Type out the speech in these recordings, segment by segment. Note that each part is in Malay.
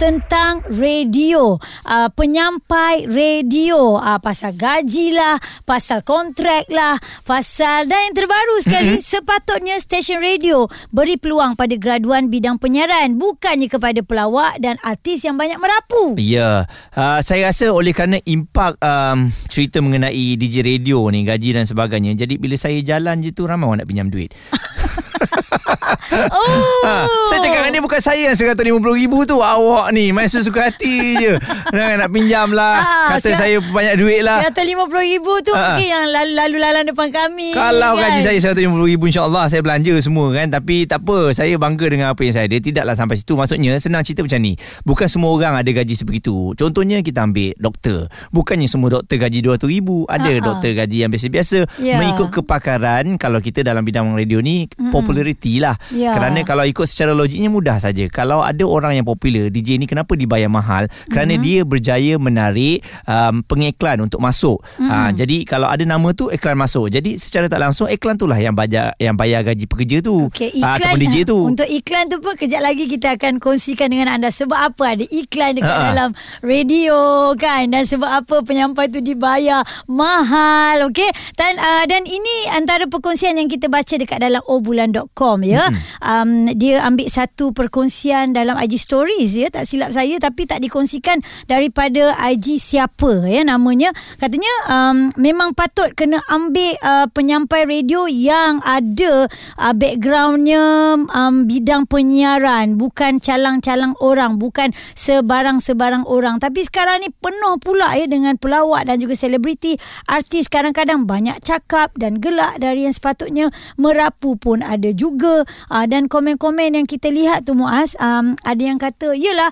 tentang radio. Uh, penyampai radio. Uh, pasal gaji lah pasal kontrak lah pasal dan yang terbaru sekali mm-hmm. sepatutnya stesen radio beri peluang pada graduan bidang penyiaran bukannya kepada pelawak dan artis yang banyak merapu. Ya. Uh, saya rasa oleh kerana impak um, cerita mengenai DJ radio ni gaji dan sebagainya jadi bila saya jalan je tu ramai orang nak pinjam duit oh. ha, saya cakap dengan dia bukan saya yang RM150,000 tu awak ni main sesuka hati je nak, nak pinjam lah ha, kata saya banyak duit lah RM150,000 tu ha. mungkin yang lalu lalang depan kami kalau kan? gaji saya RM150,000 insyaAllah saya belanja semua kan tapi tak apa saya bangga dengan apa yang saya ada tidaklah sampai situ maksudnya senang cerita macam ni bukan semua orang ada gaji sebegitu contohnya kita ambil doktor bukannya semua doktor gaji RM200,000 ada Ha-ha. doktor gaji yang biasa-biasa yeah. mengikut kepakaran kalau kita dalam bidang radio ni mm-hmm. populariti lah. Yeah. kerana kalau ikut secara logiknya mudah saja. Kalau ada orang yang popular DJ ni kenapa dibayar mahal? Kerana mm-hmm. dia berjaya menarik um, pengiklan untuk masuk. Mm-hmm. uh, jadi kalau ada nama tu iklan masuk. Jadi secara tak langsung iklan tu lah yang bayar yang bayar gaji pekerja tu. Okay, iklan, uh, ataupun DJ tu. untuk iklan tu pun kejap lagi kita akan kongsikan dengan anda. Sebab apa? Ada iklan dekat uh-huh. dalam radio kan? Dan sebab apa penyampai tu dibayar mahal? Okey dan uh, dan ini antara perkongsian yang kita baca dekat dalam obulan.com ya. Mm-hmm. um, dia ambil satu perkongsian dalam IG stories ya. Tak silap saya tapi tak dikongsikan daripada IG siapa ya namanya. Katanya um, memang patut kena ambil uh, penyampai radio yang ada uh, backgroundnya um, bidang penyiaran bukan calang-calang orang bukan sebarang-sebarang orang. Tapi sekarang ni penuh pula ya dengan pelawak dan juga selebriti artis kadang-kadang banyak cakap dan gelak dari yang sepatutnya merapu pun ada juga uh, dan komen-komen yang kita lihat tu Muaz um, ada yang kata yelah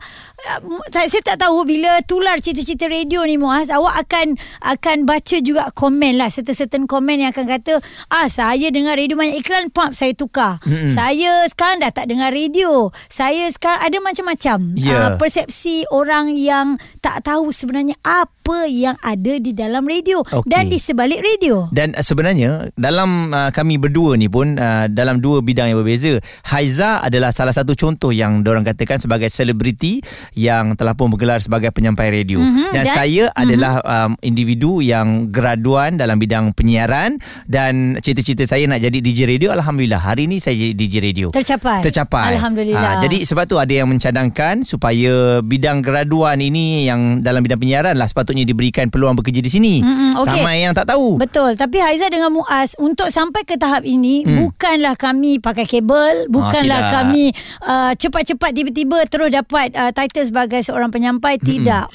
saya, saya tak tahu bila tular cerita-cerita radio ni Muaz awak akan akan baca juga komen lah certain-certain komen yang akan kata ah saya dengar radio banyak iklan pop saya tukar mm-hmm. saya sekarang dah tak dengar radio saya sekarang ada macam-macam yeah. uh, persepsi orang yang tak tahu sebenarnya apa yang ada di dalam radio okay. dan di sebalik radio dan uh, sebenarnya dalam uh, kami berdua ni pun uh, dalam dua bidang yang berbeza Haiza adalah salah satu contoh yang orang katakan sebagai selebriti yang telah pun bergelar sebagai penyampai radio mm-hmm. dan, dan saya mm-hmm. adalah um, individu yang graduan dalam bidang penyiaran dan cita-cita saya nak jadi DJ radio alhamdulillah hari ini saya jadi DJ radio tercapai tercapai alhamdulillah ha, jadi sebab tu ada yang mencadangkan supaya bidang graduan ini yang dalam bidang penyiaran lah sepatutnya diberikan peluang bekerja di sini mm-hmm. okay. ramai yang tak tahu betul tapi Haiza dengan Muaz untuk sampai ke tahap ini mm. bukanlah kami pakai kabel bukanlah oh, kami uh, cepat-cepat tiba-tiba terus dapat uh, title sebagai seorang penyampai mm-hmm. tidak.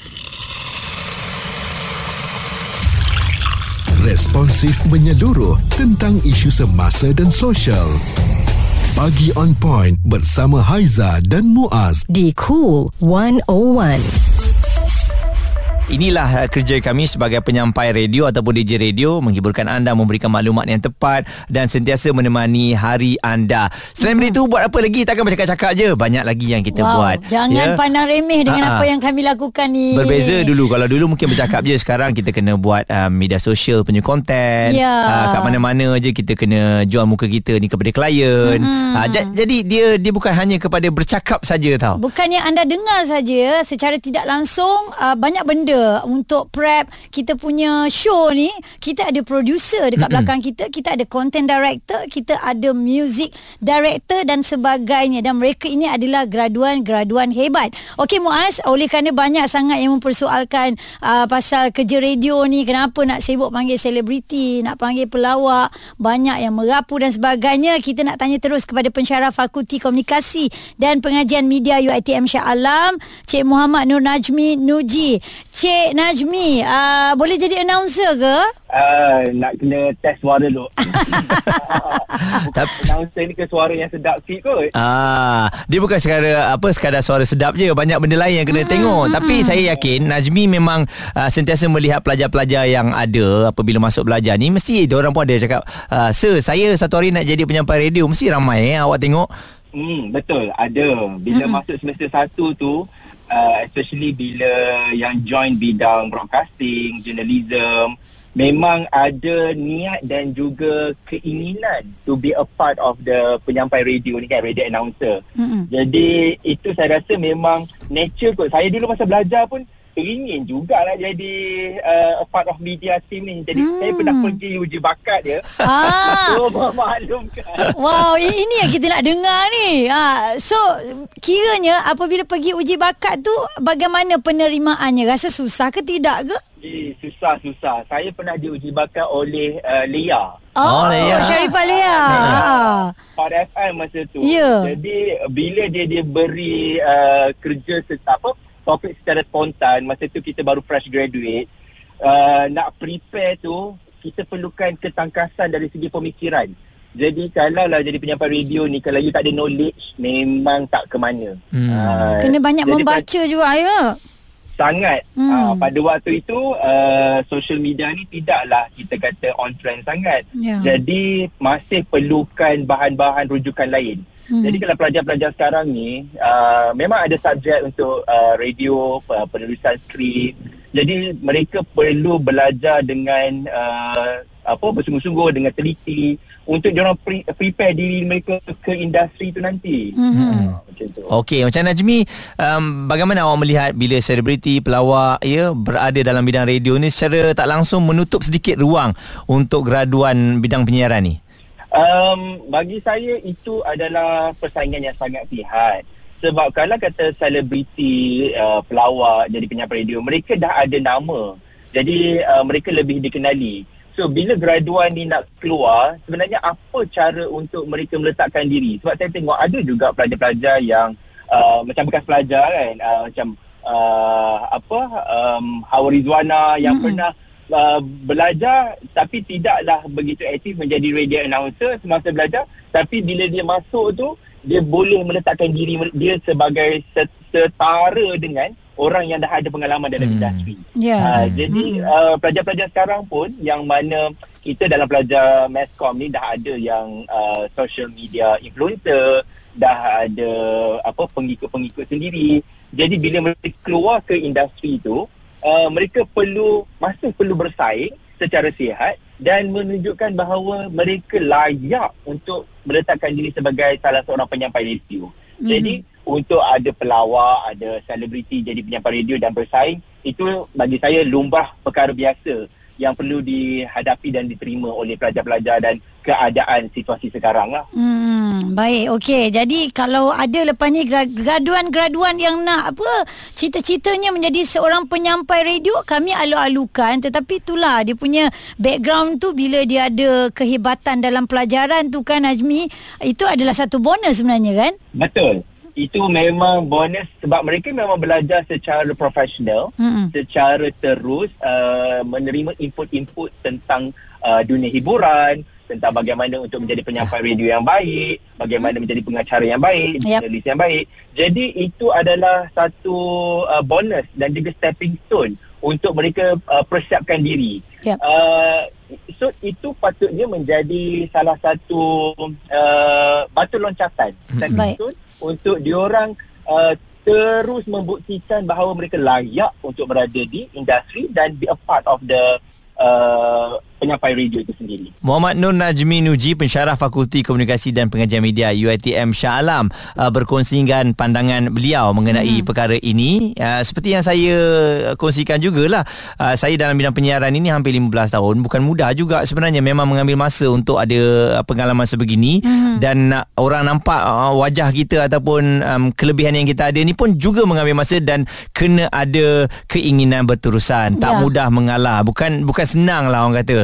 Responsif menyeluruh tentang isu semasa dan sosial. Pagi on point bersama Haiza dan Muaz di Cool 101. Inilah uh, kerja kami sebagai penyampai radio ataupun DJ radio menghiburkan anda memberikan maklumat yang tepat dan sentiasa menemani hari anda. Selain hmm. itu buat apa lagi? Takkan bercakap-cakap je. Banyak lagi yang kita wow, buat. Jangan ya? pandang remeh dengan Ha-ha. apa yang kami lakukan ni. Berbeza dulu. Kalau dulu mungkin bercakap je. Sekarang kita kena buat uh, media sosial punya konten. Ya. Uh, kat mana-mana je kita kena jual muka kita ni kepada klien. Hmm. Uh, j- jadi dia dia bukan hanya kepada bercakap saja tau. Bukannya anda dengar saja secara tidak langsung uh, banyak benda untuk prep kita punya show ni kita ada producer dekat mm-hmm. belakang kita kita ada content director kita ada music director dan sebagainya. Dan mereka ini adalah graduan-graduan hebat. Okey Muaz oleh kerana banyak sangat yang mempersoalkan uh, pasal kerja radio ni kenapa nak sibuk panggil selebriti nak panggil pelawak banyak yang merapu dan sebagainya kita nak tanya terus kepada pensyarah fakulti komunikasi dan pengajian media UiTM Shah Alam Cik Muhammad Nur Najmi Nuji. Cik Najmi, uh, boleh jadi announcer ke? Uh, nak kena test suara dulu. Tapi announcer ni ke suara yang sedap sikit kot. Ah, dia bukan sekadar apa sekadar suara sedap je, banyak benda lain yang kena hmm, tengok. Hmm, Tapi hmm. saya yakin Najmi memang uh, sentiasa melihat pelajar-pelajar yang ada apabila masuk belajar ni mesti dia orang pun ada cakap, uh, "Sir, saya satu hari nak jadi penyampai radio, mesti ramai eh awak tengok." Hmm, betul, ada. Bila hmm. masuk semester satu tu, uh, especially bila yang join bidang broadcasting, journalism, memang ada niat dan juga keinginan to be a part of the penyampai radio ni kan radio announcer. Mm-mm. Jadi itu saya rasa memang nature kot. Saya dulu masa belajar pun ingin jugalah jadi uh, a part of media team ni. Jadi Hmm. saya pernah pergi uji bakat dia. Ah. So memaklumkan. Wow, ini yang kita nak dengar ni. Ha, so, kiranya apabila pergi uji bakat tu, bagaimana penerimaannya? Rasa susah ke tidak ke? Eh, susah-susah. Saya pernah diuji bakat oleh uh, Lia. Oh, Lea. Syarifah Lea. Ha. Pada FM masa tu. Ya. Jadi bila dia dia beri uh, kerja apa topik secara spontan masa tu kita baru fresh graduate uh, nak prepare tu kita perlukan ketangkasan dari segi pemikiran. Jadi kalau lah jadi penyampai radio ni kalau you tak ada knowledge memang tak ke mana. Hmm. Uh, Kena banyak jadi membaca juga, ya. sangat Hmm. uh, pada waktu itu uh, social media ni tidaklah kita kata on trend sangat Ya. jadi masih perlukan bahan-bahan rujukan lain Hmm. jadi kalau pelajar-pelajar sekarang ni uh, memang ada subjek untuk uh, radio uh, penulisan skrip jadi mereka perlu belajar dengan uh, apa bersungguh-sungguh dengan teliti untuk diorang pre- prepare diri mereka ke industri tu nanti Hmm. uh, macam tu Okey, macam Najmi, um, bagaimana awak melihat bila selebriti, pelawak ya berada dalam bidang radio ni secara tak langsung menutup sedikit ruang untuk graduan bidang penyiaran ni? Um, bagi saya itu adalah persaingan yang sangat sihat. Sebab kalau kata selebriti, uh, pelawak jadi penyampai radio, mereka dah ada nama. Jadi uh, mereka lebih dikenali. So bila graduan ni nak keluar, sebenarnya apa cara untuk mereka meletakkan diri? Sebab saya tengok ada juga pelajar-pelajar yang uh, macam bekas pelajar kan, uh, macam uh, apa um, Hawa Rizwana yang Mm-mm. pernah uh, belajar tapi tidaklah begitu aktif menjadi radio announcer semasa belajar tapi bila dia masuk tu dia boleh meletakkan diri dia sebagai set- setara dengan orang yang dah ada pengalaman dalam Hmm. hmm. industri. Ya. Uh, jadi uh, pelajar-pelajar sekarang pun yang mana kita dalam pelajar Masscom ni dah ada yang uh, social media influencer, dah ada apa pengikut-pengikut sendiri. Jadi bila mereka keluar ke industri tu, uh, mereka perlu masih perlu bersaing secara sihat dan menunjukkan bahawa mereka layak untuk meletakkan diri sebagai salah seorang penyampai radio. Mm-hmm. Jadi untuk ada pelawak, ada selebriti jadi penyampai radio dan bersaing, itu bagi saya lumrah perkara biasa yang perlu dihadapi dan diterima oleh pelajar-pelajar dan keadaan situasi sekarang lah. Hmm, baik. Okey. Jadi kalau ada lepas ni gra- graduan-graduan yang nak apa cita-citanya menjadi seorang penyampai radio, kami alu-alukan tetapi itulah dia punya background tu bila dia ada kehebatan dalam pelajaran tu kan Azmi, itu adalah satu bonus sebenarnya kan? Betul. Itu memang bonus sebab mereka memang belajar secara profesional, Mm-mm. secara terus uh, menerima input-input tentang uh, dunia hiburan, tentang bagaimana untuk menjadi penyampai radio yang baik, bagaimana menjadi pengacara yang baik, Yep. jurnalis yang baik. Jadi itu adalah satu uh, bonus dan juga stepping stone untuk mereka uh, persiapkan diri. Yep. Uh, so itu patutnya menjadi salah satu uh, batu loncatan stepping Baik. stone untuk diorang uh, terus membuktikan bahawa mereka layak untuk berada di industri dan be a part of the uh, penyampai radio itu sendiri. Muhammad Nur Najmi Nuji, pensyarah Fakulti Komunikasi dan Pengajian Media UiTM Shah Alam uh, berkongsikan pandangan beliau mengenai hmm. perkara ini. Uh, seperti yang saya kongsikan jugalah, uh, saya dalam bidang penyiaran ini hampir 15 tahun. Bukan mudah juga sebenarnya memang mengambil masa untuk ada uh, pengalaman sebegini hmm. dan uh, orang nampak uh, wajah kita ataupun um, kelebihan yang kita ada ni pun juga mengambil masa dan kena ada keinginan berterusan. Tak Ya. mudah mengalah. Bukan bukan senang lah orang kata.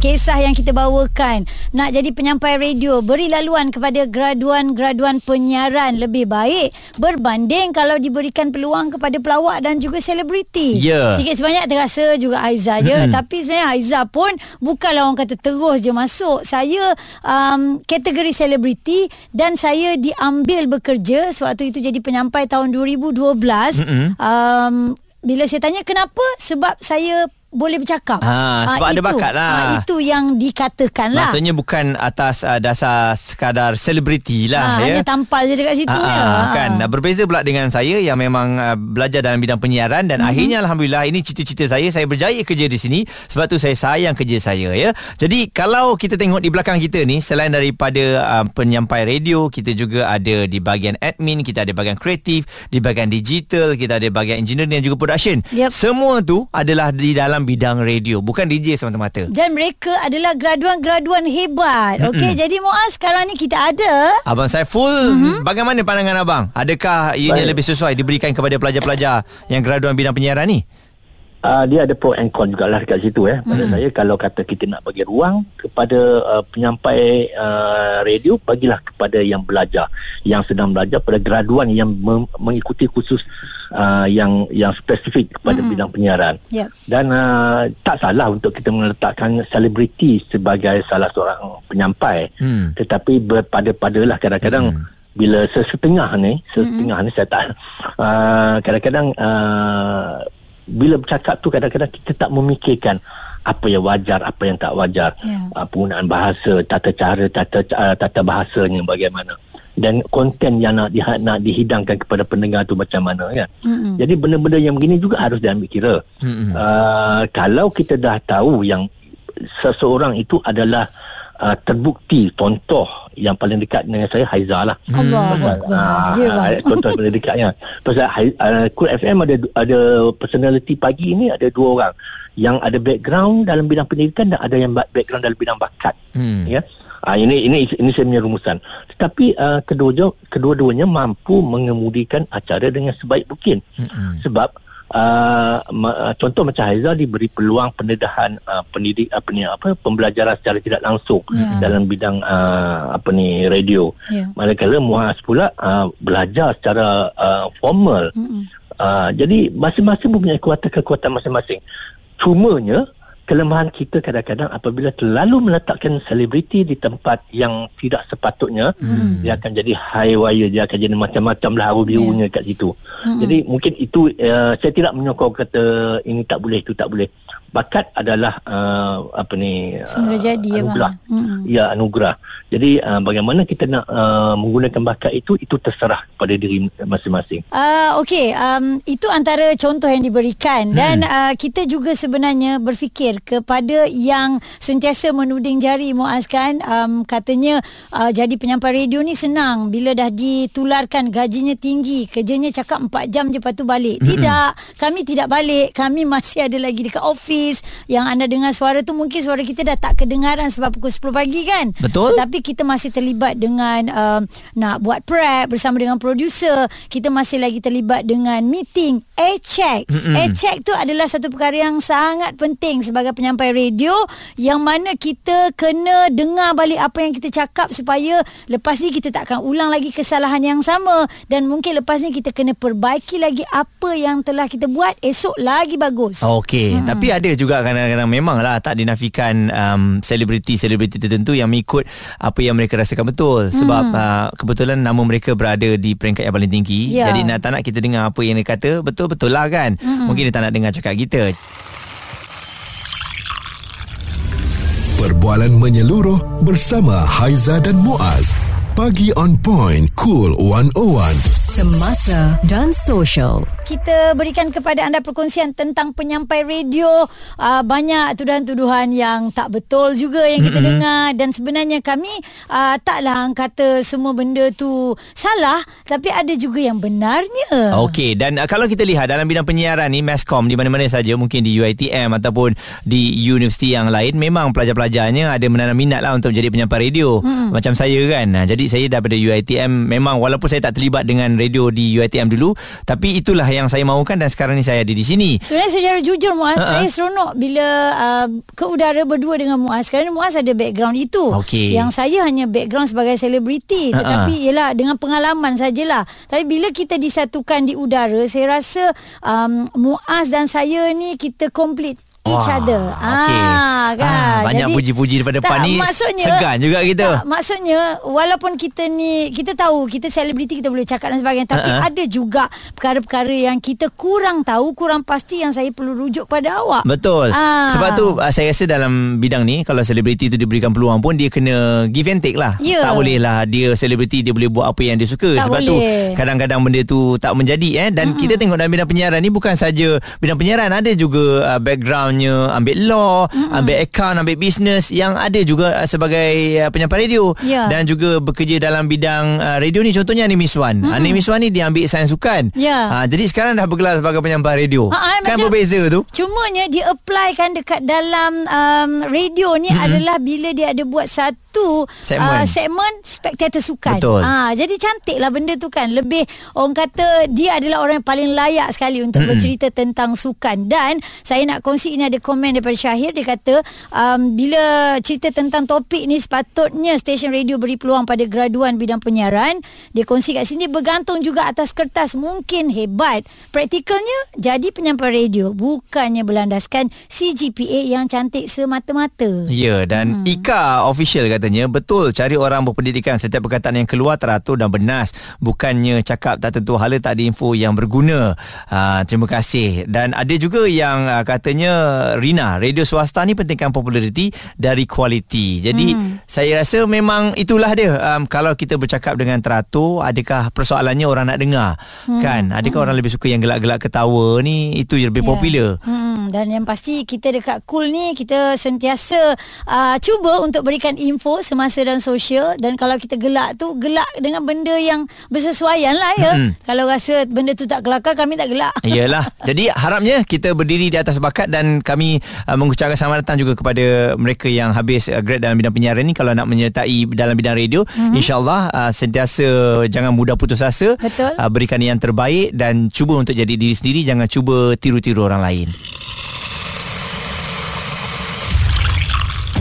Kisah yang kita bawakan nak jadi penyampai radio beri laluan kepada graduan-graduan penyiaran lebih baik berbanding kalau diberikan peluang kepada pelawak dan juga selebriti. Ya. Sikit sebanyak terasa juga Aiza je Hmm. tapi sebenarnya Aiza pun bukanlah orang kata terus je masuk. Saya um, kategori selebriti dan saya diambil bekerja sewaktu itu jadi penyampai tahun 2012. Mm-mm. Um, bila saya tanya kenapa sebab saya boleh bercakap. Ha, sebab Ah, ada itu. bakat lah. Ah, itu yang dikatakan lah. Maksudnya bukan atas uh, dasar sekadar selebriti lah Ah, ya. Hanya tampal je dekat situ Ah, je. ah, kan Ah, berbeza pula dengan saya yang memang uh, belajar dalam bidang penyiaran dan mm-hmm. akhirnya alhamdulillah ini cita-cita saya saya berjaya kerja di sini sebab tu saya sayang kerja saya ya. Jadi kalau kita tengok di belakang kita ni selain daripada uh, penyampai radio kita juga ada di bahagian admin, kita ada bahagian kreatif, di bahagian digital, kita ada bahagian engineer dan juga production. Yep. Semua tu adalah di dalam bidang radio, bukan DJ semata-mata. Dan mereka adalah graduan-graduan hebat. Okey, jadi Muaz sekarang ni kita ada Abang Saiful, mm-hmm. bagaimana pandangan abang? Adakah ianya Baik. lebih sesuai diberikan kepada pelajar-pelajar yang graduan bidang penyiaran ni? Uh, dia ada pro and con jugalah dekat situ eh. Pada saya kalau kata kita nak bagi ruang kepada uh, penyampai uh, radio bagilah kepada yang belajar, yang sedang belajar pada graduan yang mem- mengikuti khusus uh, yang yang spesifik kepada bidang penyiaran. Yep. Dan uh, tak salah untuk kita meletakkan selebriti sebagai salah seorang penyampai. Hmm. Tetapi berpada-padalah kadang-kadang bila sesetengah ni, sesetengah ni saya tak uh, kadang-kadang uh, bila bercakap tu kadang-kadang kita tak memikirkan apa yang wajar, apa yang tak wajar. Ya. Uh, penggunaan bahasa, tata cara, tata uh, tata bahasanya bagaimana dan konten yang nak, di, nak dihidangkan kepada pendengar tu macam mana kan. Mm-mm. Jadi benda-benda yang begini juga harus diambil kira. Mm-mm. Uh, kalau kita dah tahu yang seseorang itu adalah uh, terbukti contoh yang paling dekat dengan saya Haiza lah. Allah Pasal, Akbar. ah, Ya, bang. ah, contoh yang paling dekatnya. Pasal uh, Cool FM ada ada personality pagi ini ada dua orang yang ada background dalam bidang pendidikan dan ada yang ba- background dalam bidang bakat. Hmm. Ya. Ah ini ini ini saya punya rumusan. Tetapi uh, kedua kedua-duanya mampu mengemudikan acara dengan sebaik mungkin. Mm-mm. Sebab uh, ma, contoh macam Haizal diberi peluang pendedahan uh, pendidik apa ni apa pembelajaran secara tidak langsung Ya. dalam bidang uh, apa ni radio. Ya. Manakala Muaz pula uh, belajar secara uh, formal. Mm-mm. Uh, jadi masing-masing mempunyai kekuatan-kekuatan masing-masing. Cumanya kelemahan kita kadang-kadang apabila terlalu meletakkan selebriti di tempat yang tidak sepatutnya hmm. dia akan jadi high wire dia akan jadi macam-macam lah hawa birunya yeah. kat situ hmm. jadi mungkin itu uh, saya tidak menyokong kata ini tak boleh itu tak boleh bakat adalah uh, apa ni Semula jadi, ya, anugerah. Bang. Mm-mm. ya anugerah. Jadi uh, bagaimana kita nak uh, menggunakan bakat itu itu terserah pada diri masing-masing. Uh, Okey, um, itu antara contoh yang diberikan. Dan uh, kita juga sebenarnya berfikir kepada yang sentiasa menuding jari Muaz kan? Um, katanya uh, jadi penyampai radio ni senang bila dah ditularkan gajinya tinggi kerjanya cakap 4 jam je lepas tu balik. Tidak, kami tidak balik. Kami masih ada lagi dekat office yang anda dengar suara tu mungkin suara kita dah tak kedengaran sebab pukul 10 pagi kan. Betul. Tapi kita masih terlibat dengan um, nak buat prep bersama dengan producer. Kita masih lagi terlibat dengan meeting, A-check. A-check tu adalah satu perkara yang sangat penting sebagai penyampai radio yang mana kita kena dengar balik apa yang kita cakap supaya lepas ni kita tak akan ulang lagi kesalahan yang sama dan mungkin lepas ni kita kena perbaiki lagi apa yang telah kita buat esok lagi bagus. Okey, hmm. tapi ada juga kadang-kadang memanglah tak dinafikan um, selebriti-selebriti tertentu yang mengikut apa yang mereka rasakan betul sebab Hmm. uh, kebetulan nama mereka berada di peringkat yang paling tinggi. Ya. Jadi nak tak nak kita dengar apa yang dia kata betul-betul lah kan. Hmm. Mungkin dia tak nak dengar cakap kita. Perbualan menyeluruh bersama Haiza dan Muaz. Pagi on point, cool 101. Semasa dan social. kita berikan kepada anda perkongsian tentang penyampai radio uh, banyak tuduhan-tuduhan yang tak betul juga yang kita mm-hmm. dengar dan sebenarnya kami uh, taklah kata semua benda tu salah tapi ada juga yang benarnya Okey dan uh, kalau kita lihat dalam bidang penyiaran ni Mascom di mana-mana saja mungkin di UiTM ataupun di universiti yang lain memang pelajar-pelajarnya ada menanam minat lah untuk jadi penyampai radio hmm. macam saya kan. Jadi saya daripada UiTM memang walaupun saya tak terlibat dengan radio di UiTM dulu tapi itulah yang saya mahukan dan sekarang ni saya ada di sini. Sebenarnya secara jujur Muaz Ha-ha. Saya seronok bila uh, Ke udara berdua dengan Muaz Kerana Muaz ada background itu Okey. Yang saya hanya background sebagai selebriti. Tetapi yelah Dengan pengalaman sajalah Tapi bila kita disatukan di udara Saya rasa um, Muaz dan saya ni Kita complete each Wah, other. okey. Ah, kan. Ah, banyak Jadi- puji-puji daripada tak, depan ni. Maksudnya, Segan juga kita. Tak, maksudnya walaupun kita ni kita tahu kita selebriti kita boleh cakap dan sebagainya tapi Ha-ha. ada juga perkara-perkara yang kita kurang tahu, kurang pasti yang saya perlu rujuk pada awak. Betul. Ah. Sebab tu uh, saya rasa dalam bidang ni kalau selebriti tu diberikan peluang pun dia kena give and take lah. Ya. Tak boleh lah dia selebriti dia boleh buat apa yang dia suka. Tak Sebab tu boleh. kadang-kadang benda tu tak menjadi eh dan mm-hmm. kita tengok dalam bidang penyiaran ni bukan saja bidang penyiaran ada juga uh, backgroundnya ambil law, mm-hmm. ambil account, ambil business yang ada juga uh, sebagai uh, penyampai radio Ya. dan juga bekerja dalam bidang uh, radio ni contohnya Ani Miswan. Mm-hmm. Ani Miswan ni dia ambil sains sukan. Ya. Uh, jadi sekarang dah bergelar sebagai penyampai radio. Ha, kan macam- berbeza tu. Cumanya dia apply kan dekat dalam um, radio ni mm-hmm. adalah bila dia ada buat satu Segmen. Uh, segmen spektator sukan. Betul. Ah, jadi cantik lah benda tu kan. Lebih orang kata dia adalah orang yang paling layak sekali untuk mm-hmm. bercerita tentang sukan. Dan saya nak kongsi ini ada komen daripada Syahir. Dia kata um, bila cerita tentang topik ni sepatutnya stesen radio beri peluang pada graduan bidang penyiaran. Dia kongsi kat sini bergantung juga atas kertas. Mungkin hebat. Praktikalnya jadi penyampai radio. Bukannya berlandaskan CGPA yang cantik semata-mata. Ya dan hmm. Ika official katanya betul cari orang berpendidikan setiap perkataan yang keluar teratur dan bernas bukannya cakap tak tentu hala tak ada info yang berguna. Uh, terima kasih dan ada juga yang uh, katanya Rina radio swasta ni pentingkan populariti dari kualiti. Jadi hmm. saya rasa memang itulah dia um, kalau kita bercakap dengan teratur adakah persoalannya orang nak dengar hmm. kan adakah hmm. orang lebih suka yang gelak-gelak ketawa ni itu yang lebih Ya. popular. Hmm, dan yang pasti kita dekat Cool ni kita sentiasa uh, cuba untuk berikan info semasa dan sosial dan kalau kita gelak tu gelak dengan benda yang bersesuaian lah ya. Mm-mm. Kalau rasa benda tu tak kelakar kami tak gelak. Iyalah. Jadi harapnya kita berdiri di atas bakat dan kami uh, mengucapkan selamat datang juga kepada mereka yang habis uh, grad dalam bidang penyiaran ni kalau nak menyertai dalam bidang radio mm-hmm. insyaallah uh, sentiasa jangan mudah putus asa Betul. Uh, berikan yang terbaik dan cuba untuk jadi diri sendiri jangan cuba tiru-tiru orang lain.